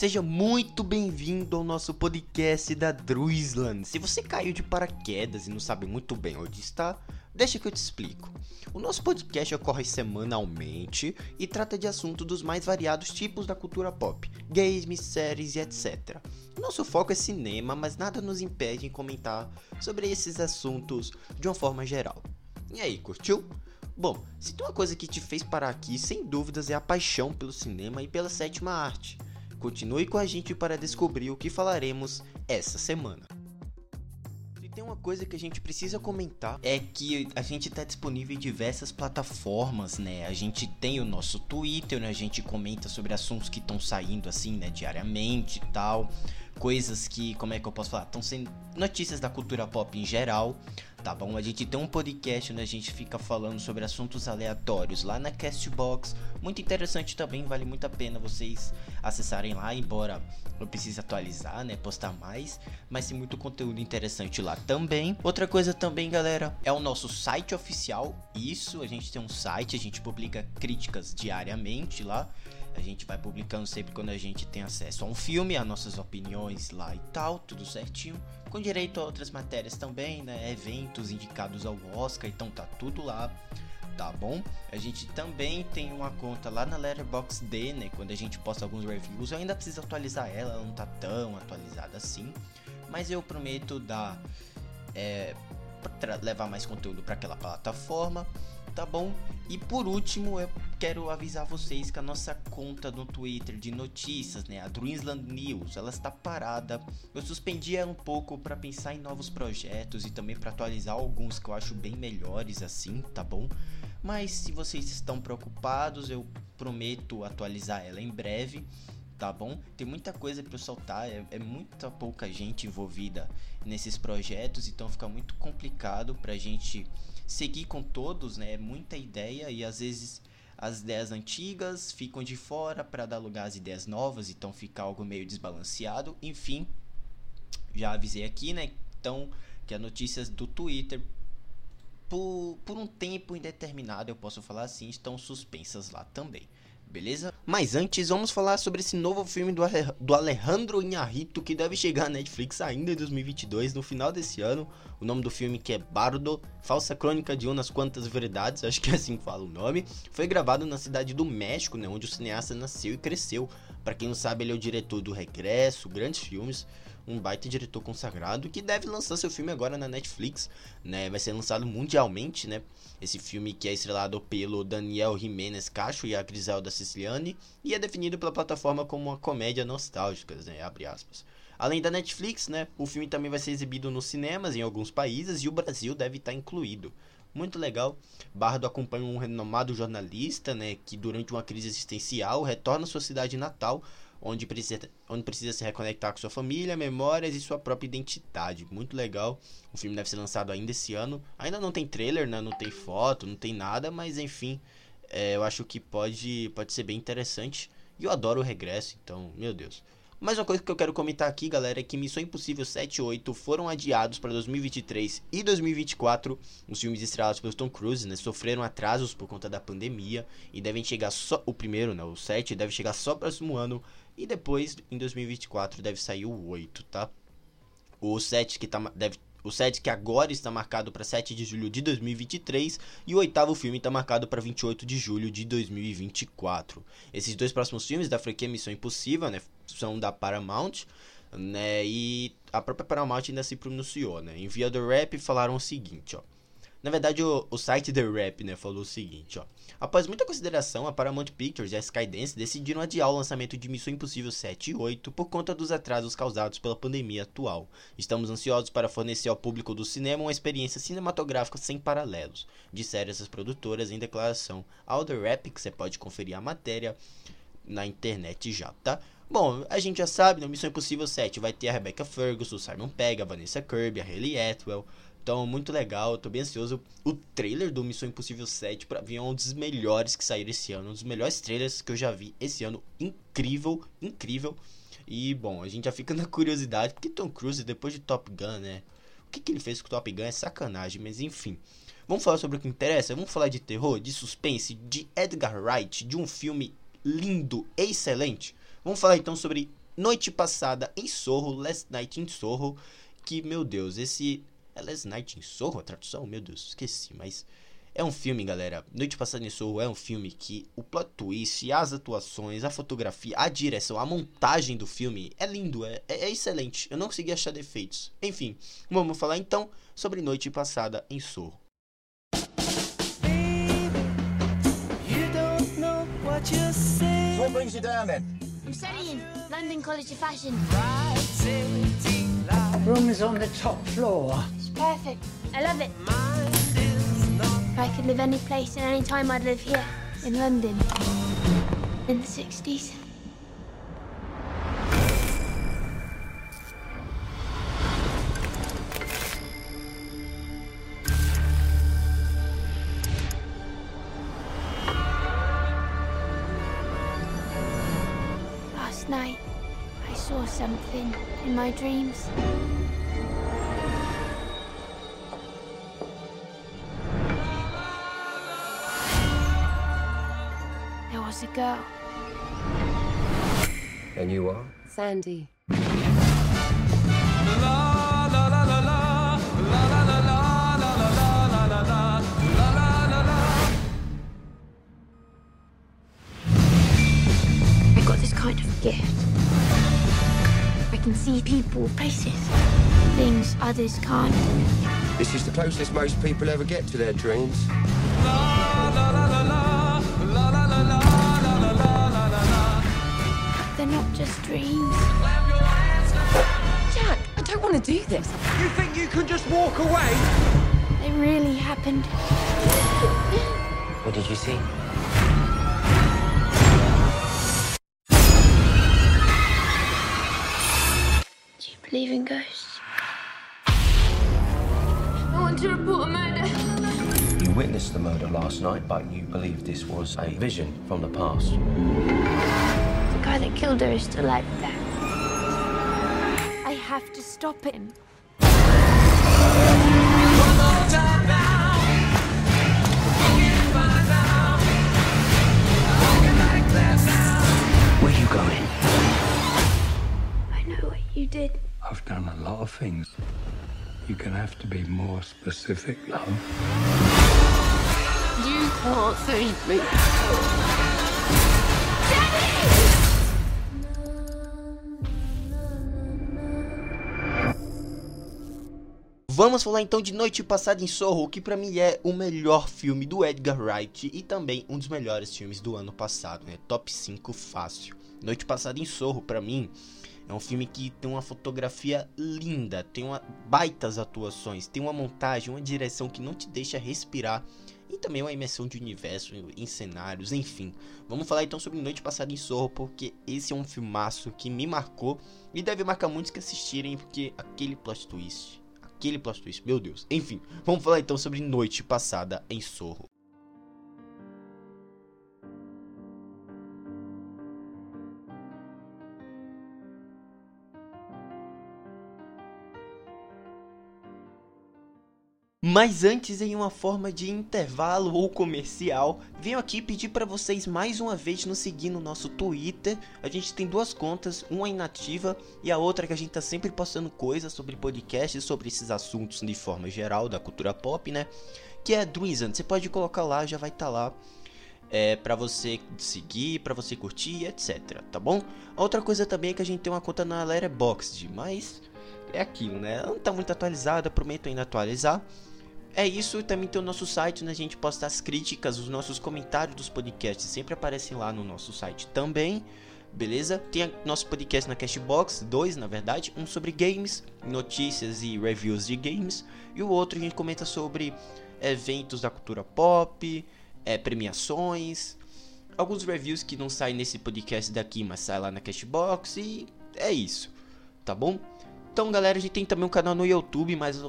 Seja muito bem-vindo ao nosso podcast da Druisland. Se você caiu de paraquedas e não sabe muito bem onde está, deixa que eu te explico. O nosso podcast ocorre semanalmente e trata de assuntos dos mais variados tipos da cultura pop, games, séries e etc. Nosso foco é cinema, mas nada nos impede em comentar sobre esses assuntos de uma forma geral. E aí, curtiu? Bom, se tem uma coisa que te fez parar aqui, sem dúvidas é a paixão pelo cinema e pela sétima arte. Continue com a gente para descobrir o que falaremos essa semana. Tem uma coisa que a gente precisa comentar é que a gente está disponível em diversas plataformas, né? A gente tem o nosso Twitter, né? A gente comenta sobre assuntos que estão saindo assim, né, diariamente e tal coisas que, como é que eu posso falar? Estão sendo notícias da cultura pop em geral, tá bom? A gente tem um podcast onde a gente fica falando sobre assuntos aleatórios lá na Castbox, muito interessante também, vale muito a pena vocês acessarem lá, embora eu precise atualizar, né, postar mais, mas tem muito conteúdo interessante lá também. Outra coisa também, galera, é o nosso site oficial. Isso, a gente tem um site, a gente publica críticas diariamente lá. A gente vai publicando sempre quando a gente tem acesso a um filme, as nossas opiniões lá e tal, tudo certinho. Com direito a outras matérias também, né? Eventos indicados ao Oscar, então tá tudo lá tá bom? A gente também tem uma conta lá na Letterboxd, né? Quando a gente posta alguns reviews, eu ainda preciso atualizar ela, ela não tá tão atualizada assim, mas eu prometo dar é, levar mais conteúdo para aquela plataforma tá bom? E por último, eu quero avisar vocês que a nossa conta no Twitter de notícias, né, a Dreamsland News, ela está parada. Eu suspendi ela um pouco para pensar em novos projetos e também para atualizar alguns que eu acho bem melhores assim, tá bom? Mas se vocês estão preocupados, eu prometo atualizar ela em breve tá bom? Tem muita coisa para soltar, é, é, muita pouca gente envolvida nesses projetos, então fica muito complicado pra gente seguir com todos, né? É muita ideia e às vezes as ideias antigas ficam de fora para dar lugar às ideias novas, então fica algo meio desbalanceado. Enfim, já avisei aqui, né? Então, que as notícias do Twitter por, por um tempo indeterminado, eu posso falar assim, estão suspensas lá também beleza? Mas antes, vamos falar sobre esse novo filme do, do Alejandro Inharrito que deve chegar na Netflix ainda em 2022, no final desse ano. O nome do filme que é Bardo, Falsa Crônica de Unas Quantas Verdades, acho que é assim que fala o nome. Foi gravado na cidade do México, né, onde o cineasta nasceu e cresceu. Para quem não sabe, ele é o diretor do Regresso, grandes filmes um baita diretor consagrado que deve lançar seu filme agora na Netflix, né? Vai ser lançado mundialmente, né? Esse filme que é estrelado pelo Daniel Jimenez Cacho e a Griselda Siciliani e é definido pela plataforma como uma comédia nostálgica, né? Abre aspas. Além da Netflix, né, o filme também vai ser exibido nos cinemas em alguns países e o Brasil deve estar incluído. Muito legal. Bardo acompanha um renomado jornalista, né, que durante uma crise existencial retorna à sua cidade natal onde precisa, onde precisa se reconectar com sua família, memórias e sua própria identidade. Muito legal. O filme deve ser lançado ainda esse ano. Ainda não tem trailer, né? não tem foto, não tem nada, mas enfim, é, eu acho que pode, pode ser bem interessante. E eu adoro o regresso, então, meu Deus. Mais uma coisa que eu quero comentar aqui, galera, é que Missão Impossível 7 e 8 foram adiados para 2023 e 2024. Os filmes estreados pelo Tom Cruise, né, sofreram atrasos por conta da pandemia e devem chegar só o primeiro, né, o 7 deve chegar só próximo ano e depois, em 2024, deve sair o 8, tá? O 7 que tá, deve o 7 que agora está marcado para 7 de julho de 2023 e o oitavo filme está marcado para 28 de julho de 2024. Esses dois próximos filmes da franquia Missão Impossível, né, são da Paramount, né, e a própria Paramount ainda se pronunciou, né. Em Via do Rap falaram o seguinte, ó. Na verdade, o, o site The Rap, né, falou o seguinte, ó. Após muita consideração, a Paramount Pictures e a Skydance decidiram adiar o lançamento de Missão Impossível 7 e 8 por conta dos atrasos causados pela pandemia atual. Estamos ansiosos para fornecer ao público do cinema uma experiência cinematográfica sem paralelos, disseram essas produtoras em declaração ao The Rap, que você pode conferir a matéria na internet já, tá? Bom, a gente já sabe, né, Missão Impossível 7 vai ter a Rebecca Ferguson, o Simon Pegg, a Vanessa Kirby, a Hayley Atwell, então, muito legal, eu tô bem ansioso. O trailer do Missão Impossível 7 para mim é um dos melhores que saíram esse ano, um dos melhores trailers que eu já vi esse ano. Incrível, incrível. E bom, a gente já fica na curiosidade, porque Tom Cruise depois de Top Gun, né? O que, que ele fez com o Top Gun é sacanagem, mas enfim. Vamos falar sobre o que interessa? Vamos falar de terror, de suspense, de Edgar Wright, de um filme lindo, excelente. Vamos falar então sobre Noite Passada em Sorro, Last Night in Sorro, que, meu Deus, esse... É Last Night in Sorro a tradução? Meu Deus, esqueci, mas... É um filme, galera. Noite Passada em Sorro é um filme que o plot twist, as atuações, a fotografia, a direção, a montagem do filme é lindo, é, é, é excelente. Eu não consegui achar defeitos. Enfim, vamos falar então sobre Noite Passada em Sorro. London College of Fashion. Room is on the top floor. Perfect. I love it. If I could live any place and any time, I'd live here in London in the 60s. Last night, I saw something in my dreams. Girl. And you are? Sandy. I got this kind of gift. I can see people, places, things others can't. This is the closest most people ever get to their dreams. They're not just dreams. Jack, I don't want to do this. You think you can just walk away? It really happened. What did you see? Do you believe in ghosts? I want to report a murder. You witnessed the murder last night, but you believe this was a vision from the past. The guy that killed her is still out there. I have to stop him. Where are you going? I know what you did. I've done a lot of things. You're gonna have to be more specific, love. You can't save me. Vamos falar então de Noite Passada em Sorro, que pra mim é o melhor filme do Edgar Wright e também um dos melhores filmes do ano passado, né? Top 5 fácil. Noite Passada em Sorro, pra mim, é um filme que tem uma fotografia linda, tem uma baitas atuações, tem uma montagem, uma direção que não te deixa respirar e também uma imersão de universo em cenários, enfim. Vamos falar então sobre Noite Passada em Sorro, porque esse é um filmaço que me marcou e deve marcar muitos que assistirem, porque aquele plot twist, aquele plot twist, meu Deus. Enfim, vamos falar então sobre Noite Passada em Sorro. Mas antes, em uma forma de intervalo ou comercial, venho aqui pedir para vocês mais uma vez nos seguir no nosso Twitter. A gente tem duas contas, uma inativa e a outra que a gente tá sempre postando coisas sobre podcasts, sobre esses assuntos de forma geral da cultura pop, né? Que é Druizan. Você pode colocar lá, já vai estar tá lá. É, para você seguir, para você curtir, etc, tá bom? Outra coisa também é que a gente tem uma conta na Letterboxd, mas é aquilo, né? Ela não tá muito atualizada, prometo ainda atualizar. É isso, também tem o nosso site, onde a gente posta as críticas, os nossos comentários dos podcasts, sempre aparecem lá no nosso site também, beleza? Tem nosso podcast na Cashbox, dois na verdade, um sobre games, notícias e reviews de games, e o outro a gente comenta sobre eventos da cultura pop, é, premiações, alguns reviews que não saem nesse podcast daqui, mas saem lá na Cashbox, e é isso, tá bom? Então, galera, a gente tem também um canal no YouTube, mas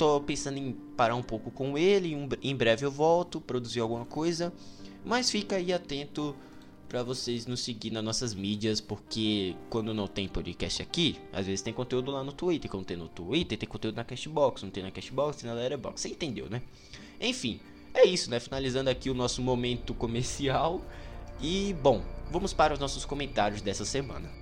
tô pensando em parar um pouco com ele. um- Em breve eu volto, produzir alguma coisa. Mas fica aí atento para vocês nos seguir nas nossas mídias, porque quando não tem podcast aqui, às vezes tem conteúdo lá no Twitter. Quando tem no Twitter, tem conteúdo na Cashbox. Não tem na Cashbox, tem na Letterboxd. Você entendeu, né? Enfim, é isso, né? Finalizando aqui o nosso momento comercial. E, bom, vamos para os nossos comentários dessa semana.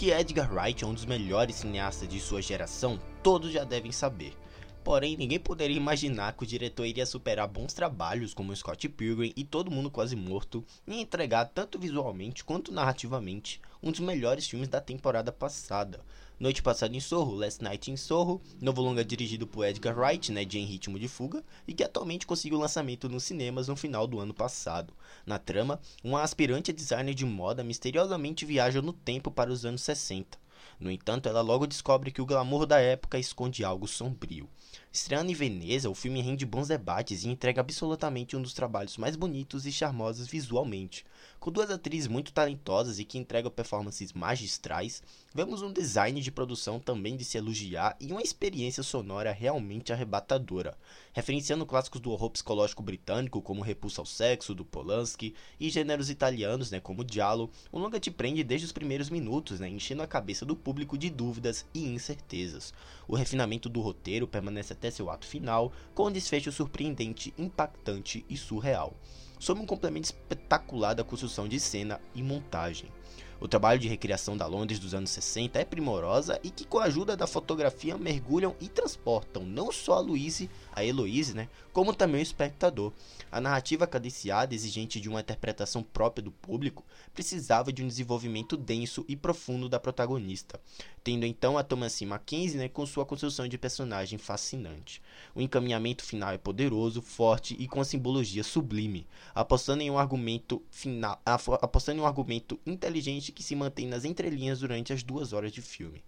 Que Edgar Wright é um dos melhores cineastas de sua geração, todos já devem saber. Porém, ninguém poderia imaginar que o diretor iria superar bons trabalhos como Scott Pilgrim e Todo Mundo Quase Morto e entregar tanto visualmente quanto narrativamente um dos melhores filmes da temporada passada. Noite Passada em Sorro, Last Night in Sorro, novo longa dirigido por Edgar Wright, né, de Em Ritmo de Fuga, e que atualmente conseguiu lançamento nos cinemas no final do ano passado. Na trama, uma aspirante designer de moda misteriosamente viaja no tempo para os anos 60. No entanto, ela logo descobre que o glamour da época esconde algo sombrio. Estreando em Veneza, o filme rende bons debates e entrega absolutamente um dos trabalhos mais bonitos e charmosos visualmente. Com duas atrizes muito talentosas e que entregam performances magistrais, vemos um design de produção também de se elogiar e uma experiência sonora realmente arrebatadora. Referenciando clássicos do horror psicológico britânico, como Repulsa ao Sexo, do Polanski, e gêneros italianos, né, como Giallo, o longa te prende desde os primeiros minutos, né, enchendo a cabeça do público de dúvidas e incertezas. O refinamento do roteiro permanece até seu ato final, com um desfecho surpreendente, impactante e surreal, sob um complemento espetacular da construção de cena e montagem. O trabalho de recriação da Londres dos anos 60 é primorosa e que com a ajuda da fotografia mergulham e transportam não só a Louise, a Heloise, né, como também o espectador. A narrativa cadenciada, exigente de uma interpretação própria do público, precisava de um desenvolvimento denso e profundo da protagonista, tendo então a Thomasine Mackenzie né, com sua construção de personagem fascinante. O encaminhamento final é poderoso, forte e com a simbologia sublime, apostando em um argumento final, apostando em um argumento inteligente que se mantém nas entrelinhas durante as duas horas de filme.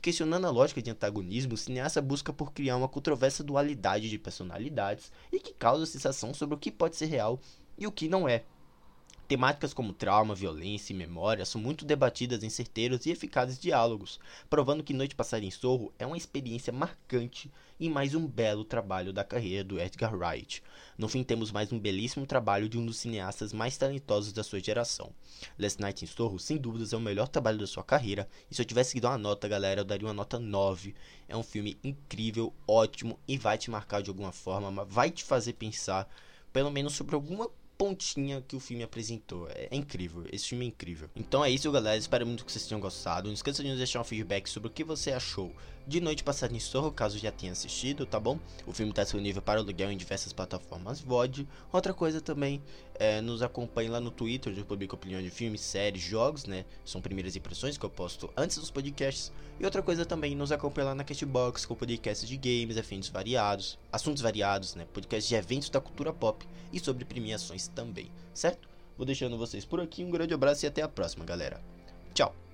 Questionando a lógica de antagonismo, o cineasta busca por criar uma controversa dualidade de personalidades e que causa sensação sobre o que pode ser real e o que não é, Temáticas como trauma, violência e memória são muito debatidas em certeiros e eficazes diálogos, provando que Noite Passada em Sorro é uma experiência marcante e mais um belo trabalho da carreira do Edgar Wright. No fim, temos mais um belíssimo trabalho de um dos cineastas mais talentosos da sua geração. Last Night in Sorro, sem dúvidas, é o melhor trabalho da sua carreira, e se eu tivesse que dar uma nota, galera, eu daria uma nota 9. É um filme incrível, ótimo e vai te marcar de alguma forma, vai te fazer pensar, pelo menos sobre alguma pontinha que o filme apresentou. É, é, incrível, esse filme é incrível. Então é isso, galera. Espero muito que vocês tenham gostado. Não esqueça de nos deixar um feedback sobre o que você achou de Noite Passada em Sorro, caso já tenha assistido, tá bom? O filme está disponível para aluguel em diversas plataformas VOD. Outra coisa também, é, nos acompanhe lá no Twitter, onde eu publico opinião de filmes, séries, jogos, né? São primeiras impressões que eu posto antes dos podcasts. E outra coisa também, nos acompanhe lá na Castbox, com podcasts de games, eventos variados, assuntos variados, né? Podcasts de eventos da cultura pop e sobre premiações também, certo? Vou deixando vocês por aqui, um grande abraço e até a próxima, galera. Tchau!